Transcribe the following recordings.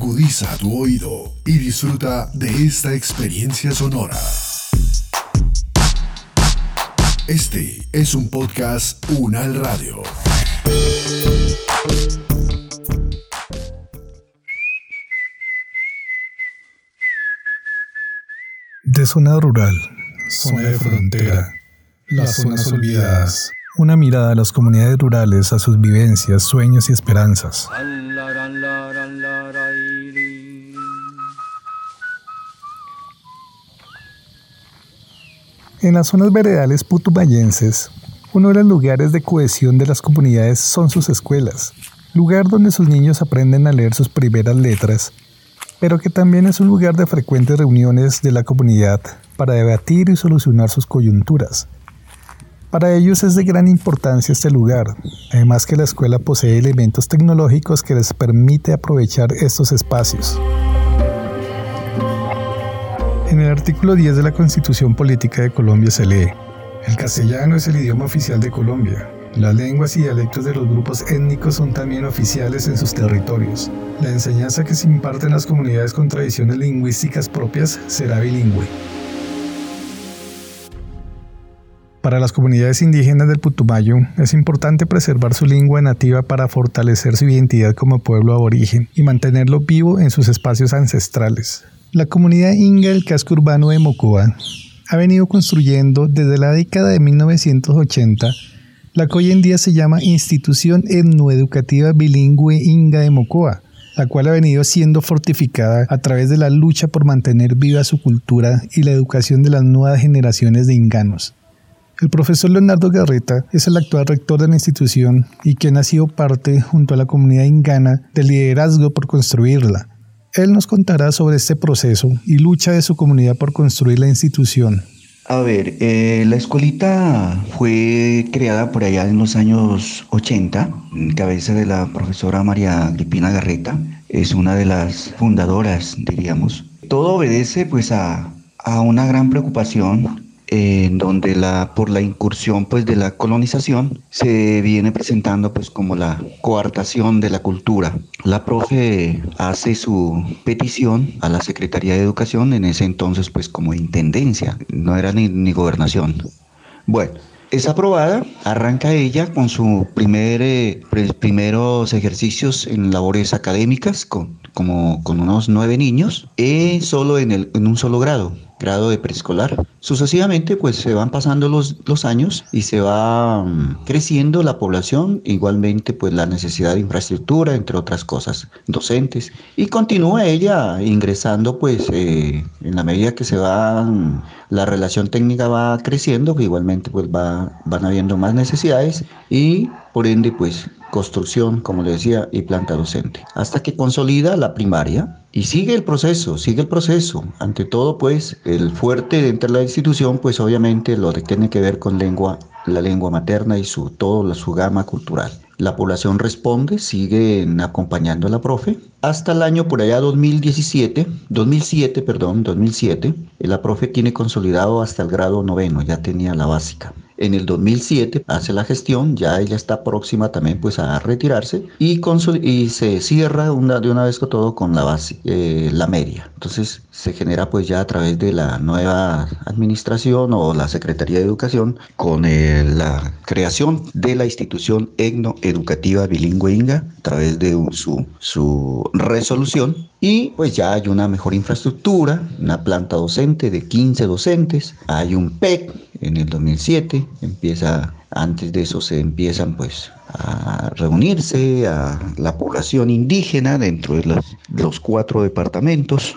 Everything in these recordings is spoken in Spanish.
Agudiza tu oído y disfruta de esta experiencia sonora. Este es un podcast Unal Radio. De zona rural, zona de frontera, las zonas olvidadas. Una mirada a las comunidades rurales, a sus vivencias, sueños y esperanzas. En las zonas veredales putumayenses, uno de los lugares de cohesión de las comunidades son sus escuelas, lugar donde sus niños aprenden a leer sus primeras letras, pero que también es un lugar de frecuentes reuniones de la comunidad para debatir y solucionar sus coyunturas. Para ellos es de gran importancia este lugar, además que la escuela posee elementos tecnológicos que les permite aprovechar estos espacios. En el artículo 10 de la Constitución Política de Colombia se lee, el castellano es el idioma oficial de Colombia. Las lenguas y dialectos de los grupos étnicos son también oficiales en sus territorios. La enseñanza que se imparte en las comunidades con tradiciones lingüísticas propias será bilingüe. Para las comunidades indígenas del Putumayo es importante preservar su lengua nativa para fortalecer su identidad como pueblo aborigen y mantenerlo vivo en sus espacios ancestrales. La comunidad inga del casco urbano de Mocoa ha venido construyendo desde la década de 1980 la que hoy en día se llama Institución Etnoeducativa Bilingüe Inga de Mocoa, la cual ha venido siendo fortificada a través de la lucha por mantener viva su cultura y la educación de las nuevas generaciones de inganos. El profesor Leonardo Garreta es el actual rector de la institución y quien ha sido parte, junto a la comunidad ingana, del liderazgo por construirla, él nos contará sobre este proceso y lucha de su comunidad por construir la institución. A ver, eh, la escuelita fue creada por allá en los años 80, en cabeza de la profesora María Agripina Garreta. Es una de las fundadoras, diríamos. Todo obedece pues a, a una gran preocupación en donde la, por la incursión pues, de la colonización se viene presentando pues, como la coartación de la cultura. La profe hace su petición a la Secretaría de Educación, en ese entonces pues como intendencia, no era ni, ni gobernación. Bueno, es aprobada, arranca ella con sus primer, eh, primeros ejercicios en labores académicas, con, como con unos nueve niños, y solo en, el, en un solo grado grado de preescolar. Sucesivamente, pues se van pasando los, los años y se va mm, creciendo la población, igualmente pues la necesidad de infraestructura, entre otras cosas, docentes, y continúa ella ingresando pues eh, en la medida que se va, mm, la relación técnica va creciendo, que igualmente pues va, van habiendo más necesidades y por ende pues construcción, como le decía, y planta docente, hasta que consolida la primaria y sigue el proceso, sigue el proceso. Ante todo, pues, el fuerte dentro de la institución, pues obviamente lo que tiene que ver con lengua, la lengua materna y su, todo su gama cultural. La población responde, sigue acompañando a la profe. Hasta el año por allá 2017, 2007, perdón, 2007, la profe tiene consolidado hasta el grado noveno, ya tenía la básica. En el 2007 hace la gestión, ya ella está próxima también pues a retirarse y, y se cierra una, de una vez con todo con la base, eh, la media. Entonces se genera pues ya a través de la nueva administración o la Secretaría de Educación con eh, la creación de la institución EGNO Educativa Bilingüe INGA a través de su, su resolución y pues ya hay una mejor infraestructura, una planta docente de 15 docentes, hay un PEC en el 2007, empieza, antes de eso se empiezan pues a reunirse a la población indígena dentro de los, los cuatro departamentos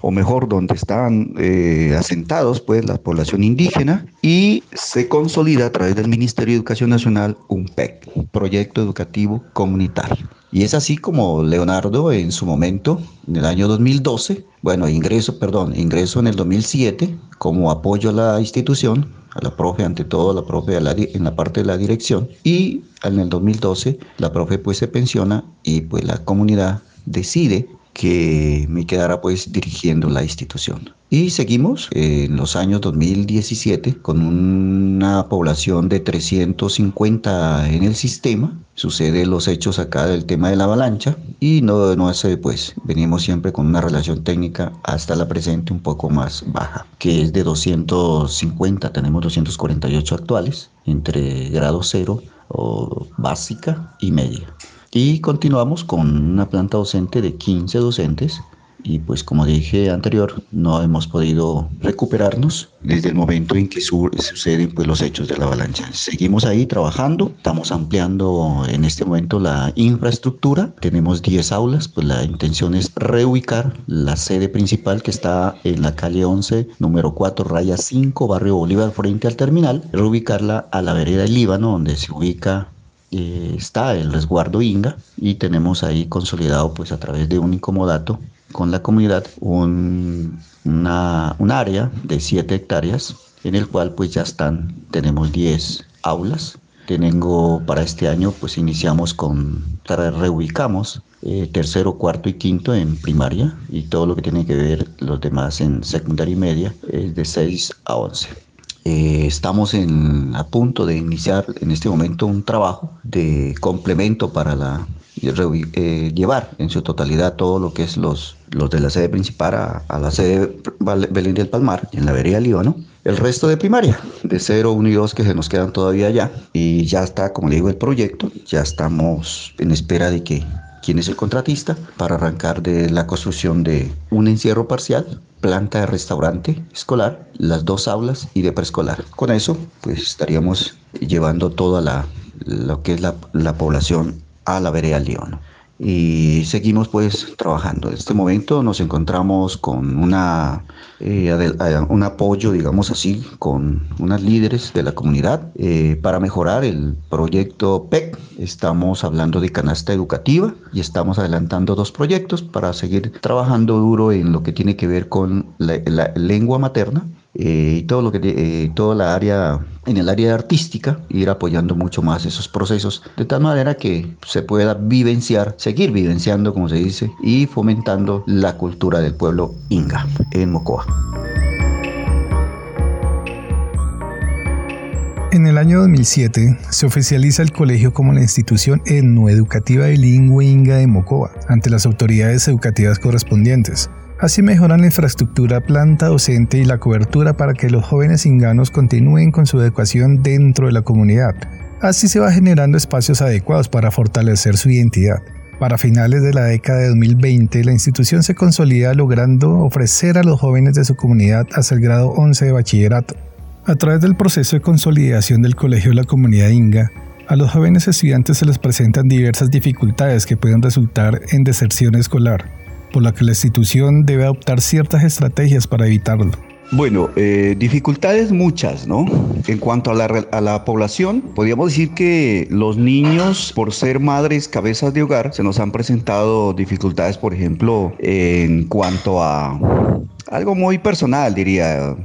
o mejor donde están eh, asentados pues la población indígena y se consolida a través del Ministerio de Educación Nacional un PEC, Proyecto Educativo Comunitario. Y es así como Leonardo en su momento, en el año 2012, bueno, ingreso, perdón, ingreso en el 2007 como apoyo a la institución, a la profe, ante todo a la profe en la parte de la dirección, y en el 2012 la profe pues se pensiona y pues la comunidad decide que me quedara pues dirigiendo la institución. Y seguimos en los años 2017 con una población de 350 en el sistema. Sucede los hechos acá del tema de la avalancha y no, no hace pues venimos siempre con una relación técnica hasta la presente un poco más baja, que es de 250, tenemos 248 actuales entre grado cero o básica y media. Y continuamos con una planta docente de 15 docentes y pues como dije anterior, no hemos podido recuperarnos desde el momento en que suceden pues los hechos de la avalancha. Seguimos ahí trabajando, estamos ampliando en este momento la infraestructura, tenemos 10 aulas, pues la intención es reubicar la sede principal que está en la calle 11, número 4, raya 5, barrio Bolívar, frente al terminal, reubicarla a la vereda del Líbano, donde se ubica eh, está el resguardo Inga y tenemos ahí consolidado pues a través de un incomodato con la comunidad un, una, un área de 7 hectáreas en el cual pues ya están, tenemos 10 aulas. Tengo para este año pues iniciamos con, reubicamos eh, tercero, cuarto y quinto en primaria y todo lo que tiene que ver los demás en secundaria y media es de 6 a 11. Eh, estamos en, a punto de iniciar en este momento un trabajo de complemento para la, eh, llevar en su totalidad todo lo que es los, los de la sede principal a, la sede Belén del Palmar, en la Vería Líbano. El resto de primaria, de 0, 1 y 2 que se nos quedan todavía allá. Y ya está, como le digo, el proyecto. Ya estamos en espera de que quién es el contratista para arrancar de la construcción de un encierro parcial planta de restaurante escolar, las dos aulas y de preescolar. Con eso, pues estaríamos llevando toda la, lo que es la, la población a la vereda León y seguimos pues trabajando. En este momento nos encontramos con una, eh, eh, un apoyo, digamos así, con unas líderes de la comunidad eh, para mejorar el proyecto PEC. Estamos hablando de canasta educativa y estamos adelantando dos proyectos para seguir trabajando duro en lo que tiene que ver con la lengua materna eh, y todo lo que eh, toda la área en el área artística ir apoyando mucho más esos procesos de tal manera que se pueda vivenciar seguir vivenciando como se dice y fomentando la cultura del pueblo inga en Mocoa En el año 2007 se oficializa el colegio como la institución etnoeducativa bilingüe Inga de Mocoa ante las autoridades educativas correspondientes. Así mejoran la infraestructura, planta docente y la cobertura para que los jóvenes inganos continúen con su educación dentro de la comunidad. Así se va generando espacios adecuados para fortalecer su identidad. Para finales de la década de 2020, la institución se consolida logrando ofrecer a los jóvenes de su comunidad hasta el grado 11 de bachillerato. A través del proceso de consolidación del colegio de la comunidad Inga, a los jóvenes estudiantes se les presentan diversas dificultades que pueden resultar en deserción escolar, por la que la institución debe adoptar ciertas estrategias para evitarlo. Bueno, eh, dificultades muchas, ¿no? En cuanto a la, a la, población, podríamos decir que los niños, por ser madres cabezas de hogar, se nos han presentado dificultades, por ejemplo, en cuanto a algo muy personal, diría.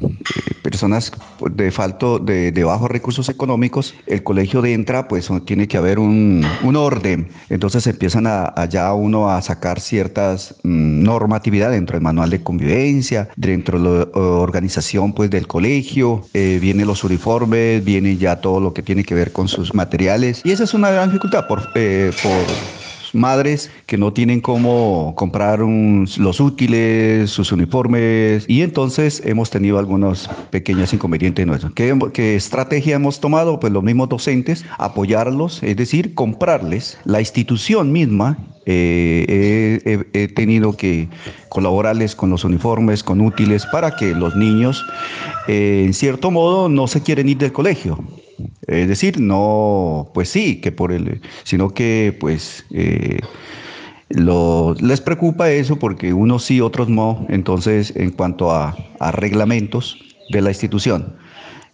Personas de falto de, bajos recursos económicos, el colegio entra, pues tiene que haber un, orden. Entonces empiezan a, ya uno a sacar ciertas mm, normatividad dentro del manual de convivencia, dentro de la organización pues del colegio, eh, vienen los uniformes, viene ya todo lo que tiene que ver con sus materiales. Y esa es una gran dificultad por, eh, por madres que no tienen cómo comprar los útiles, sus uniformes, y entonces hemos tenido algunos pequeños inconvenientes nuestros. ¿Qué, ¿Qué, estrategia hemos tomado? Pues los mismos docentes, apoyarlos, es decir, comprarles la institución misma eh, he, tenido que colaborarles con los uniformes, con útiles, para que los niños, eh, en cierto modo, no se quieren ir del colegio. Es decir, no, pues sí, que por el, sino que pues eh, les preocupa eso porque unos sí, otros no. Entonces, en cuanto a, reglamentos de la institución.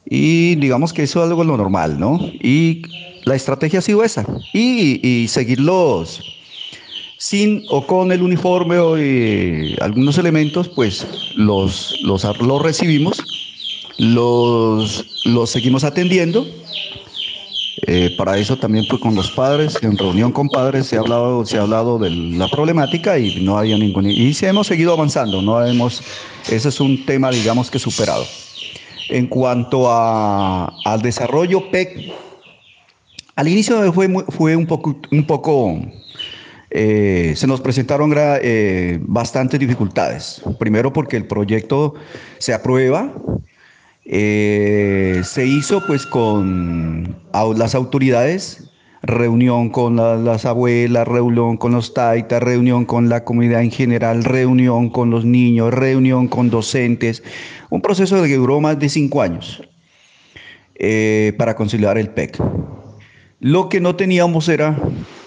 Y digamos que eso es algo lo normal, ¿no? Y la estrategia ha sido esa. Y, y seguirlos sin o con el uniforme o eh, algunos elementos, pues los, los, los recibimos, los, los seguimos atendiendo Eh, para eso también fue con los padres, en reunión con padres se ha hablado, se ha hablado de la problemática y no había ningún... Y hemos seguido avanzando, no hemos... Ese es un tema, digamos que superado. En cuanto a, al desarrollo PEC, al inicio fue, fue un poco, un poco eh, se nos presentaron eh, bastantes dificultades. Primero porque el proyecto se aprueba, eh, se hizo pues con las autoridades, reunión con las abuelas, reunión con los taitas, reunión con la comunidad en general, reunión con los niños, reunión con docentes, un proceso que duró más de cinco años para conciliar el PEC. Lo que no teníamos era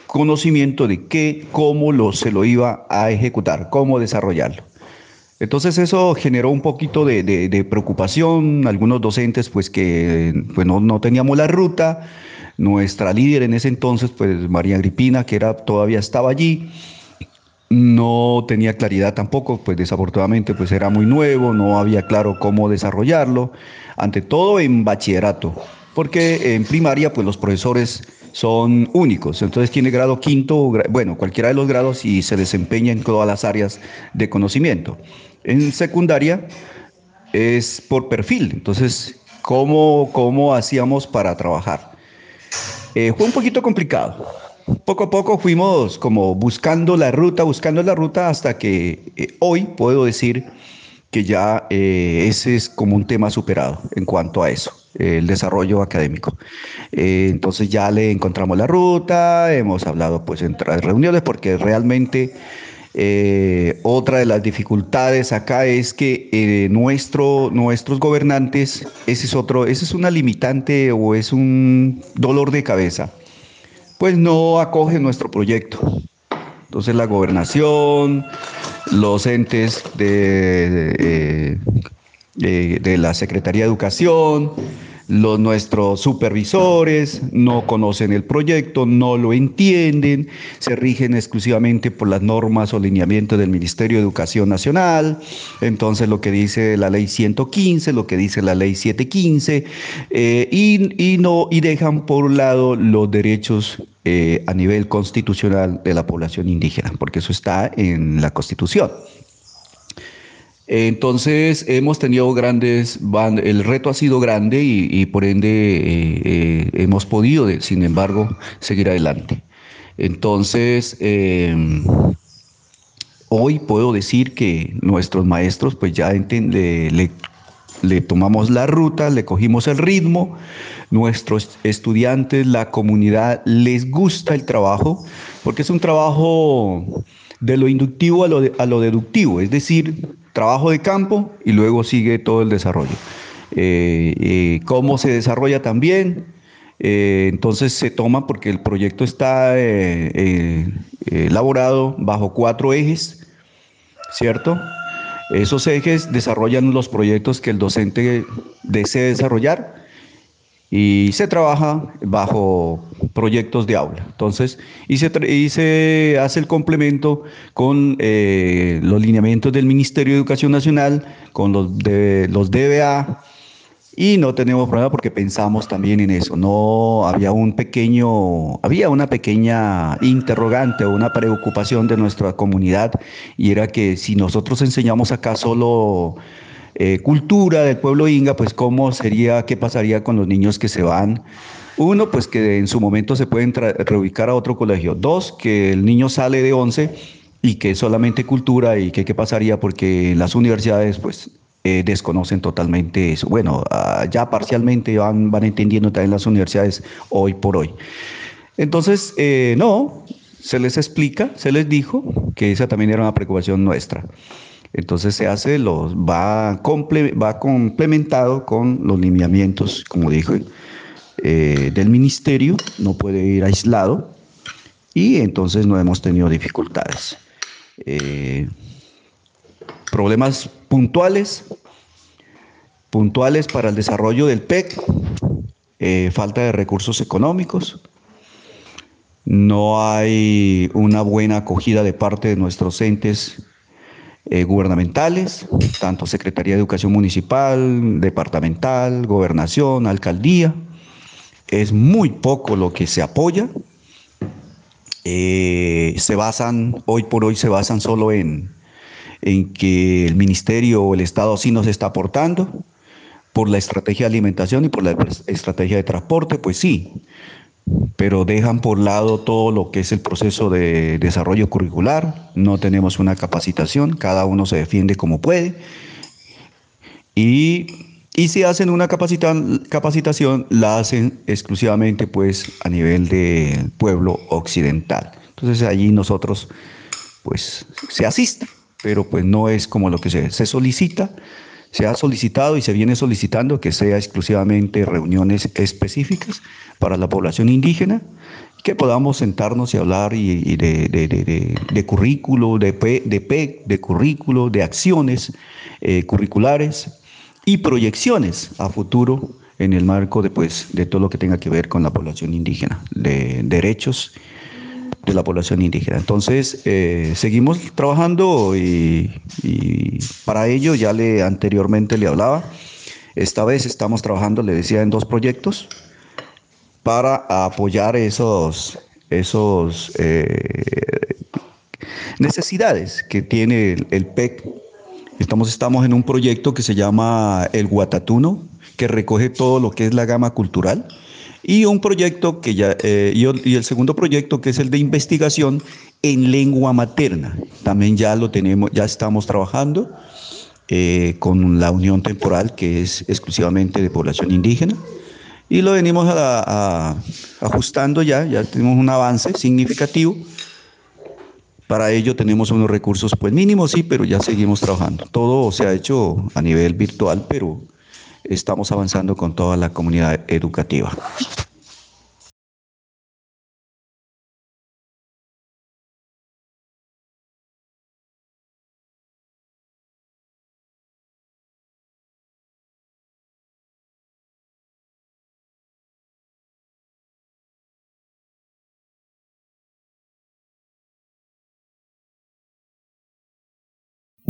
conocimiento de qué, cómo lo, se lo iba a ejecutar, cómo desarrollarlo. Entonces eso generó un poquito de, preocupación, algunos docentes pues que pues no, no, teníamos la ruta, nuestra líder en ese entonces pues María Agripina que era, todavía estaba allí, no tenía claridad tampoco, pues desafortunadamente pues era muy nuevo, no había claro cómo desarrollarlo, ante todo en bachillerato, porque en primaria pues los profesores son únicos. Entonces tiene grado quinto, bueno, cualquiera de los grados y se desempeña en todas las áreas de conocimiento. En secundaria es por perfil. Entonces, ¿cómo, cómo hacíamos para trabajar? Eh, fue un poquito complicado. Poco a poco fuimos como buscando la ruta, buscando la ruta hasta que eh, hoy puedo decir que ya eh, ese es como un tema superado en cuanto a eso el desarrollo académico. Eh, entonces ya le encontramos la ruta, hemos hablado pues en reuniones porque realmente eh, otra de las dificultades acá es que nuestro, nuestros gobernantes, ese es otro, ese es una limitante o es un dolor de cabeza, pues no acoge nuestro proyecto. Entonces la gobernación, los entes de, de la Secretaría de Educación, los, nuestros supervisores no conocen el proyecto, no lo entienden, se rigen exclusivamente por las normas o lineamientos del Ministerio de Educación Nacional, entonces lo que dice la ley 115, lo que dice la ley 715, eh, y, no, y dejan por un lado los derechos eh, a nivel constitucional de la población indígena, porque eso está en la Constitución. Entonces hemos tenido grandes, el reto ha sido grande y, por ende eh, eh, hemos podido, sin embargo, seguir adelante. Entonces, em, hoy puedo decir que nuestros maestros pues ya le, le tomamos la ruta, le cogimos el ritmo, nuestros estudiantes, la comunidad les gusta el trabajo, porque es un trabajo de lo inductivo a lo, a lo deductivo, es decir, trabajo de campo y luego sigue todo el desarrollo. Eh, eh, ¿Cómo se desarrolla también? Eh, entonces se toma porque el proyecto está elaborado bajo cuatro ejes, ¿cierto? Esos ejes desarrollan los proyectos que el docente desee desarrollar y se trabaja bajo proyectos de aula. Entonces, y se, hace el complemento con eh, los lineamientos del Ministerio de Educación Nacional, con los, de, los DBA, y no tenemos problema porque pensamos también en eso. No había un pequeño, había una pequeña interrogante o una preocupación de nuestra comunidad, y era que si nosotros enseñamos acá solo eh, cultura del pueblo inga, pues cómo sería, qué pasaría con los niños que se van. Uno, pues que en su momento se pueden reubicar a otro colegio. Dos, que el niño sale de 11 y que solamente cultura y que qué pasaría porque las universidades pues eh, desconocen totalmente eso. Bueno, ah, ya parcialmente van, van entendiendo también las universidades hoy por hoy. Entonces, eh, no, se les explica, se les dijo que esa también era una preocupación nuestra. Entonces se hace, los, va, va complementado con los lineamientos, como dije, eh, del ministerio, no puede ir aislado y entonces no hemos tenido dificultades. Eh, problemas puntuales, puntuales para el desarrollo del PEC, eh, falta de recursos económicos, no hay una buena acogida de parte de nuestros entes eh, gubernamentales, tanto Secretaría de Educación Municipal, Departamental, Gobernación, Alcaldía. es muy poco lo que se apoya. Eh, se basan, hoy por hoy se basan solo en, en que el ministerio o el Estado sí nos está aportando por la estrategia de alimentación y por la estrategia de transporte, pues sí, pero dejan por lado todo lo que es el proceso de desarrollo curricular, no tenemos una capacitación, cada uno se defiende como puede. Y, si hacen una capacitación, la hacen exclusivamente pues a nivel del pueblo occidental. Entonces allí nosotros pues se asiste, pero pues no es como lo que se solicita, se ha solicitado y se viene solicitando que sea exclusivamente reuniones específicas para la población indígena, que podamos sentarnos y hablar y, de, currículo, de, de PEC, de currículo, de acciones eh, curriculares y proyecciones a futuro en el marco de, pues, de todo lo que tenga que ver con la población indígena, de derechos de la población indígena. Entonces, eh, seguimos trabajando y, y, para ello ya le anteriormente le hablaba. Esta vez estamos trabajando, le decía, en dos proyectos para apoyar esos, esos eh, necesidades que tiene el, PEC. Estamos, estamos en un proyecto que se llama El Guatatuno, que recoge todo lo que es la gama cultural. Y un proyecto que ya, eh, y, el segundo proyecto que es el de investigación en lengua materna. También ya lo tenemos, ya estamos trabajando eh, con la unión temporal que es exclusivamente de población indígena y lo venimos ajustando ya, ya tenemos un avance significativo. Para ello tenemos unos recursos pues mínimos, sí, pero ya seguimos trabajando. Todo se ha hecho a nivel virtual, pero estamos avanzando con toda la comunidad educativa.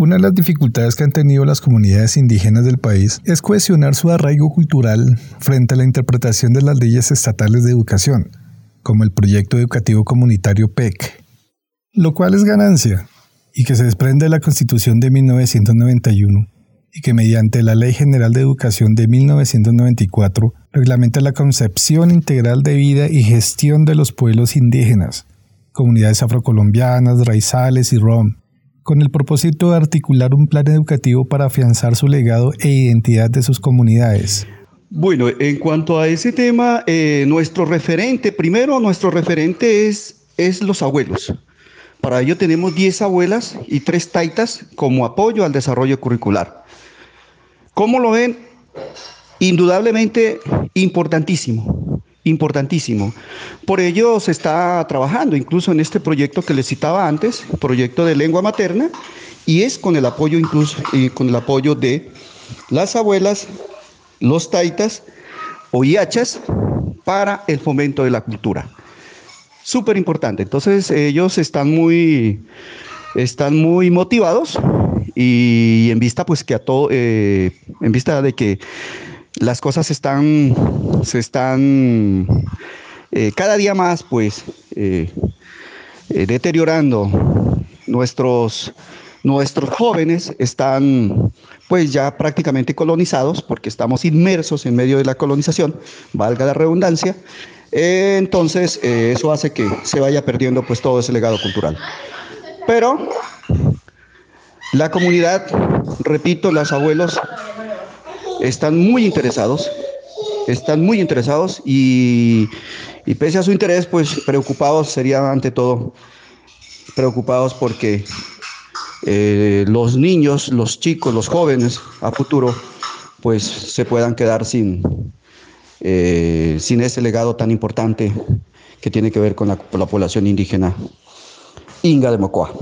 Una de las dificultades que han tenido las comunidades indígenas del país es cohesionar su arraigo cultural frente a la interpretación de las leyes estatales de educación, como el proyecto educativo comunitario PEC, lo cual es ganancia y que se desprende de la Constitución de 1991 y que mediante la Ley General de Educación de 1994 reglamenta la concepción integral de vida y gestión de los pueblos indígenas, comunidades afrocolombianas, raizales y rom, con el propósito de articular un plan educativo para afianzar su legado e identidad de sus comunidades. Bueno, en cuanto a ese tema, eh, nuestro referente, primero nuestro referente es, es los abuelos. Para ello tenemos 10 abuelas y 3 taitas como apoyo al desarrollo curricular. ¿Cómo lo ven? Indudablemente importantísimo importantísimo. Por ello se está trabajando incluso en este proyecto que les citaba antes, proyecto de lengua materna, y es con el apoyo incluso con el apoyo de las abuelas, los taitas o yachas para el fomento de la cultura. Súper importante. Entonces ellos están muy, están muy motivados y en vista pues que a todo, eh, en vista de que las cosas están, se están eh, cada día más, pues, eh, eh, deteriorando. Nuestros, nuestros jóvenes están, pues, ya prácticamente colonizados, porque estamos inmersos en medio de la colonización, valga la redundancia. entonces, eso hace que se vaya perdiendo, pues, todo ese legado cultural. Pero la comunidad, repito, los abuelos están muy interesados, están muy interesados y, pese a su interés, pues preocupados serían ante todo, preocupados porque eh, los niños, los chicos, los jóvenes a futuro, pues se puedan quedar sin, eh, sin ese legado tan importante que tiene que ver con la, población indígena Inga de Mocoa.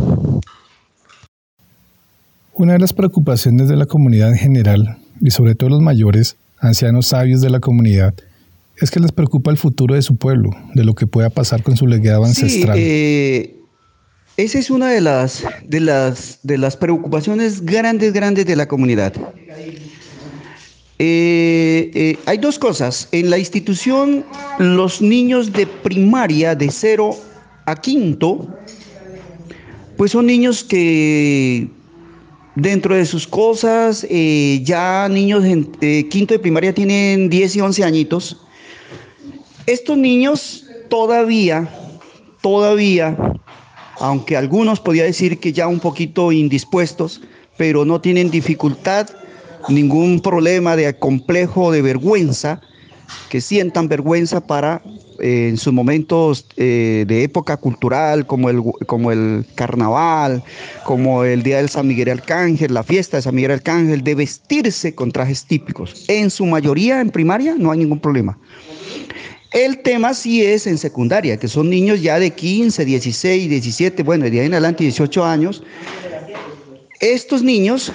Una de las preocupaciones de la comunidad en general y sobre todo los mayores, ancianos sabios de la comunidad, es que les preocupa el futuro de su pueblo, de lo que pueda pasar con su legado ancestral. Eh, esa es una de las, de, las, de las preocupaciones grandes, grandes de la comunidad. Eh, eh, hay dos cosas. En la institución, los niños de primaria de 0 a quinto, pues son niños que dentro de sus cosas, eh, ya niños en quinto de primaria tienen 10 y 11 añitos. Estos niños todavía, todavía, aunque algunos podía decir que ya un poquito indispuestos, pero no tienen dificultad ningún problema de complejo de vergüenza, que sientan vergüenza para eh, en sus momentos eh, de época cultural, como el, como el carnaval, como el Día del San Miguel Arcángel, la fiesta de San Miguel Arcángel, de vestirse con trajes típicos. En su mayoría, en primaria, no hay ningún problema. El tema sí es en secundaria, que son niños ya de 15, 16, 17, bueno, de ahí en adelante 18 años. Estos niños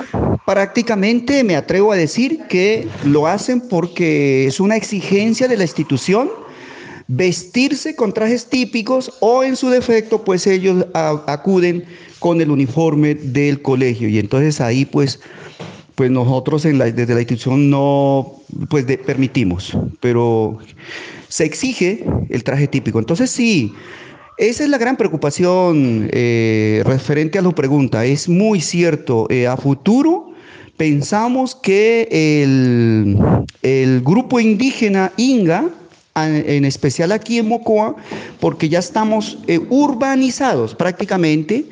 prácticamente me atrevo a decir que lo hacen porque es una exigencia de la institución vestirse con trajes típicos o en su defecto pues ellos acuden con el uniforme del colegio. Y entonces ahí pues pues nosotros en la, desde la institución no pues permitimos pero se exige el traje típico. Entonces sí esa es la gran preocupación eh, referente a la pregunta. Es muy cierto, eh, a futuro pensamos que el, grupo indígena Inga, en especial aquí en Mocoa, porque ya estamos eh, urbanizados prácticamente,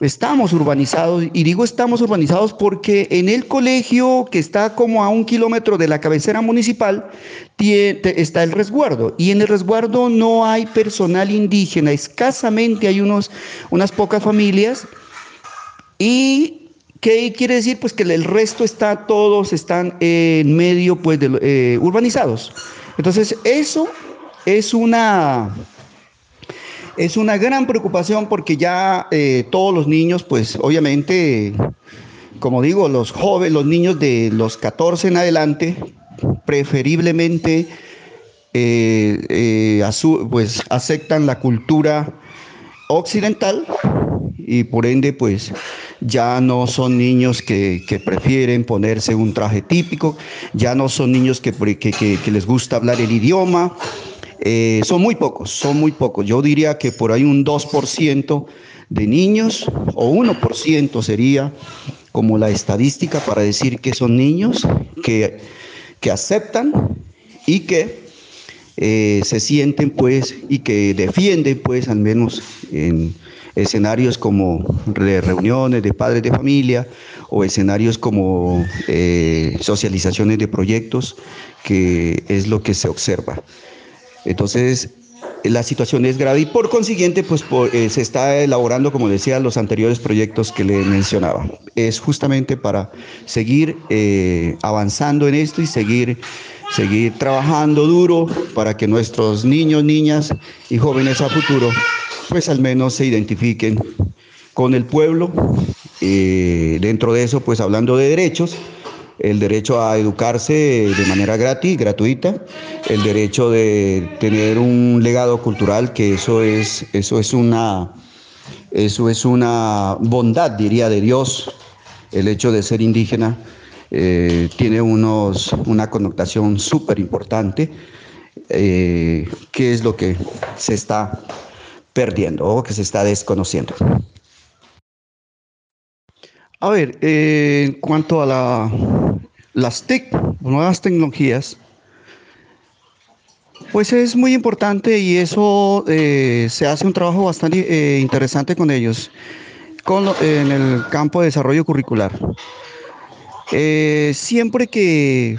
estamos urbanizados, y digo estamos urbanizados porque en el colegio que está como a un kilómetro de la cabecera municipal está el resguardo, y en el resguardo no hay personal indígena, escasamente hay unos, unas pocas familias, y ¿Qué quiere decir? Pues que el resto está, todos están en medio pues, de, eh, urbanizados. Entonces, eso es una, es una gran preocupación porque ya eh, todos los niños, pues obviamente, como digo, los jóvenes, los niños de los 14 en adelante, preferiblemente eh, pues aceptan la cultura occidental y por ende pues ya no son niños que, prefieren ponerse un traje típico, ya no son niños que, les gusta hablar el idioma, eh, son muy pocos, son muy pocos. Yo diría que por ahí un 2% de niños o 1% sería como la estadística para decir que son niños que, que aceptan y que eh, se sienten pues y que defienden pues al menos en escenarios como reuniones de padres de familia o escenarios como eh, socializaciones de proyectos, que es lo que se observa. Entonces, la situación es grave y por consiguiente, pues eh, se está elaborando, como decía, los anteriores proyectos que le mencionaba. Es justamente para seguir eh, avanzando en esto y seguir, seguir trabajando duro para que nuestros niños, niñas y jóvenes a futuro pues al menos se identifiquen con el pueblo. Eh, dentro de eso, pues hablando de derechos, el derecho a educarse de manera gratis, gratuita, el derecho de tener un legado cultural, que eso es, eso es una, eso es una bondad, diría, de Dios. El hecho de ser indígena eh, tiene unos, una connotación súper importante, eh, que es lo que se está perdiendo o que se está desconociendo. A ver, eh, en cuanto a la, las TIC, nuevas tecnologías, pues es muy importante y eso eh, se hace un trabajo bastante eh, interesante con ellos en el campo de desarrollo curricular. siempre que,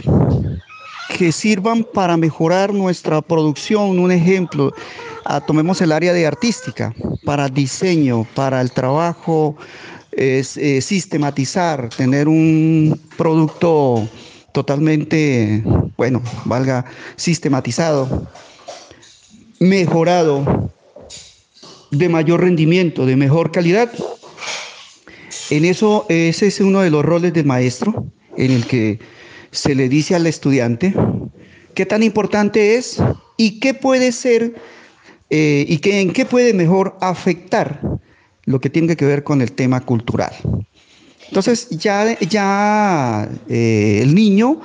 que sirvan para mejorar nuestra producción, un ejemplo, Ah, tomemos el área de artística, para diseño, para el trabajo, es, eh, sistematizar, tener un producto totalmente, bueno, valga, sistematizado, mejorado, de mayor rendimiento, de mejor calidad. En eso, ese es uno de los roles del maestro, en el que se le dice al estudiante qué tan importante es y qué puede ser eh, y que, en qué puede mejor afectar lo que tiene que ver con el tema cultural. Entonces ya, ya eh, el niño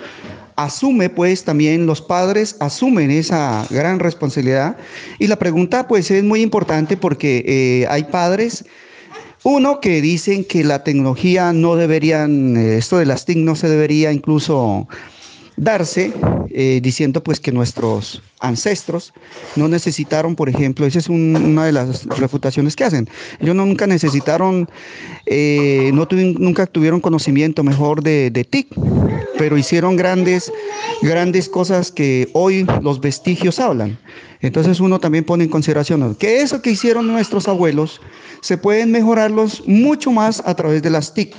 asume pues también los padres asumen esa gran responsabilidad y la pregunta pues es muy importante porque eh, hay padres uno que dicen que la tecnología no deberían eh, esto de las TIC no se debería incluso darse, eh, diciendo pues que nuestros ancestros no necesitaron, por ejemplo, esa es una de las refutaciones que hacen, ellos nunca necesitaron, eh, no nunca tuvieron conocimiento mejor de, de TIC, pero hicieron grandes, grandes cosas que hoy los vestigios hablan. Entonces uno también pone en consideración que eso que hicieron nuestros abuelos se pueden mejorarlos mucho más a través de las TIC,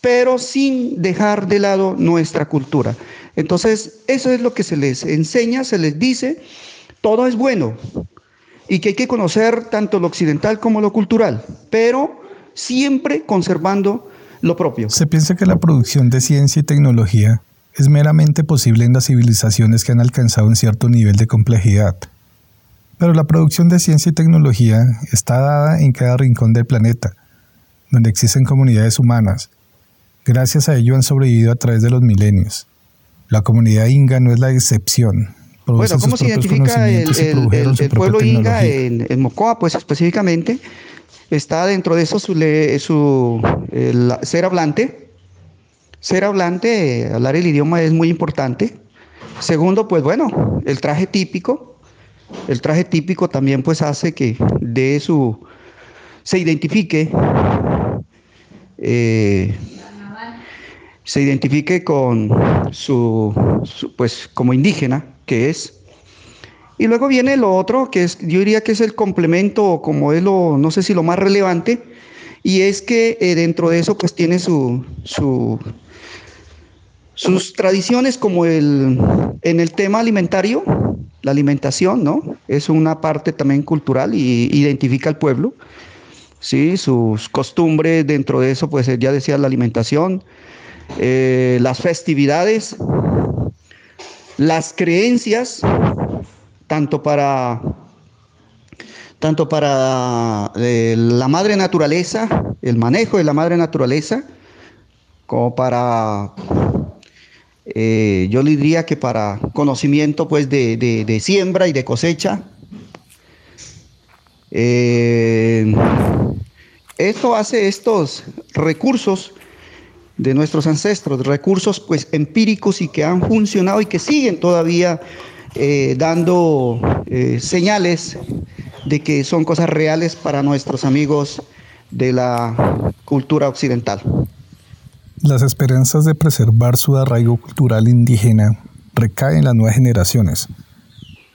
pero sin dejar de lado nuestra cultura. Entonces, eso es lo que se les enseña, se les dice, todo es bueno y que hay que conocer tanto lo occidental como lo cultural, pero siempre conservando lo propio. Se piensa que la producción de ciencia y tecnología es meramente posible en las civilizaciones que han alcanzado un cierto nivel de complejidad. Pero la producción de ciencia y tecnología está dada en cada rincón del planeta, donde existen comunidades humanas. Gracias a ello han sobrevivido a través de los milenios. La comunidad inga no es la excepción. bueno, ¿cómo se identifica el, pueblo inga en, Mocoa? Pues específicamente está dentro de eso su, su ser hablante. Ser hablante, hablar el idioma es muy importante. Segundo, pues bueno, el traje típico. El traje típico también pues hace que de su se identifique eh, se identifique con su, pues como indígena que es. Y luego viene lo otro, que es, yo diría que es el complemento, como es lo, no sé si lo más relevante, y es que eh, dentro de eso pues tiene su, su, sus tradiciones como el, en el tema alimentario, la alimentación, ¿no? Es una parte también cultural y identifica al pueblo, ¿sí? Sus costumbres, dentro de eso pues ya decía la alimentación, eh, las festividades, las creencias, tanto para, tanto para eh, la madre naturaleza, el manejo de la madre naturaleza, como para, eh, yo le diría que para conocimiento pues de, siembra y de cosecha. esto hace estos recursos de nuestros ancestros, recursos pues empíricos y que han funcionado y que siguen todavía eh, dando eh, señales de que son cosas reales para nuestros amigos de la cultura occidental. Las esperanzas de preservar su arraigo cultural indígena recaen en las nuevas generaciones.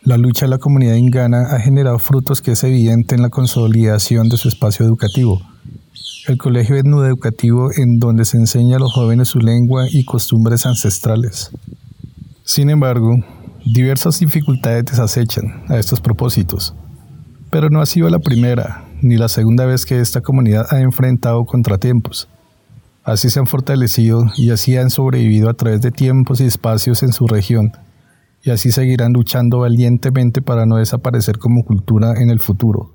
La lucha de la comunidad ingana ha generado frutos que es evidente en la consolidación de su espacio educativo el colegio educativo en donde se enseña a los jóvenes su lengua y costumbres ancestrales. Sin embargo, diversas dificultades desacechan a estos propósitos, pero no ha sido la primera ni la segunda vez que esta comunidad ha enfrentado contratiempos. Así se han fortalecido y así han sobrevivido a través de tiempos y espacios en su región, y así seguirán luchando valientemente para no desaparecer como cultura en el futuro.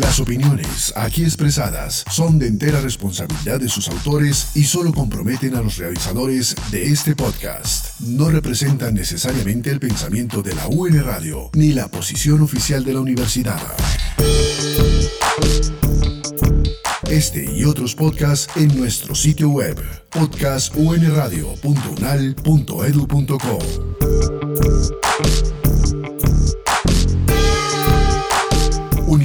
Las opiniones aquí expresadas son de entera responsabilidad de sus autores y solo comprometen a los realizadores de este podcast. No representan necesariamente el pensamiento de la UN Radio ni la posición oficial de la universidad. Este y otros podcasts en nuestro sitio web podcastunradio.unal.edu.co.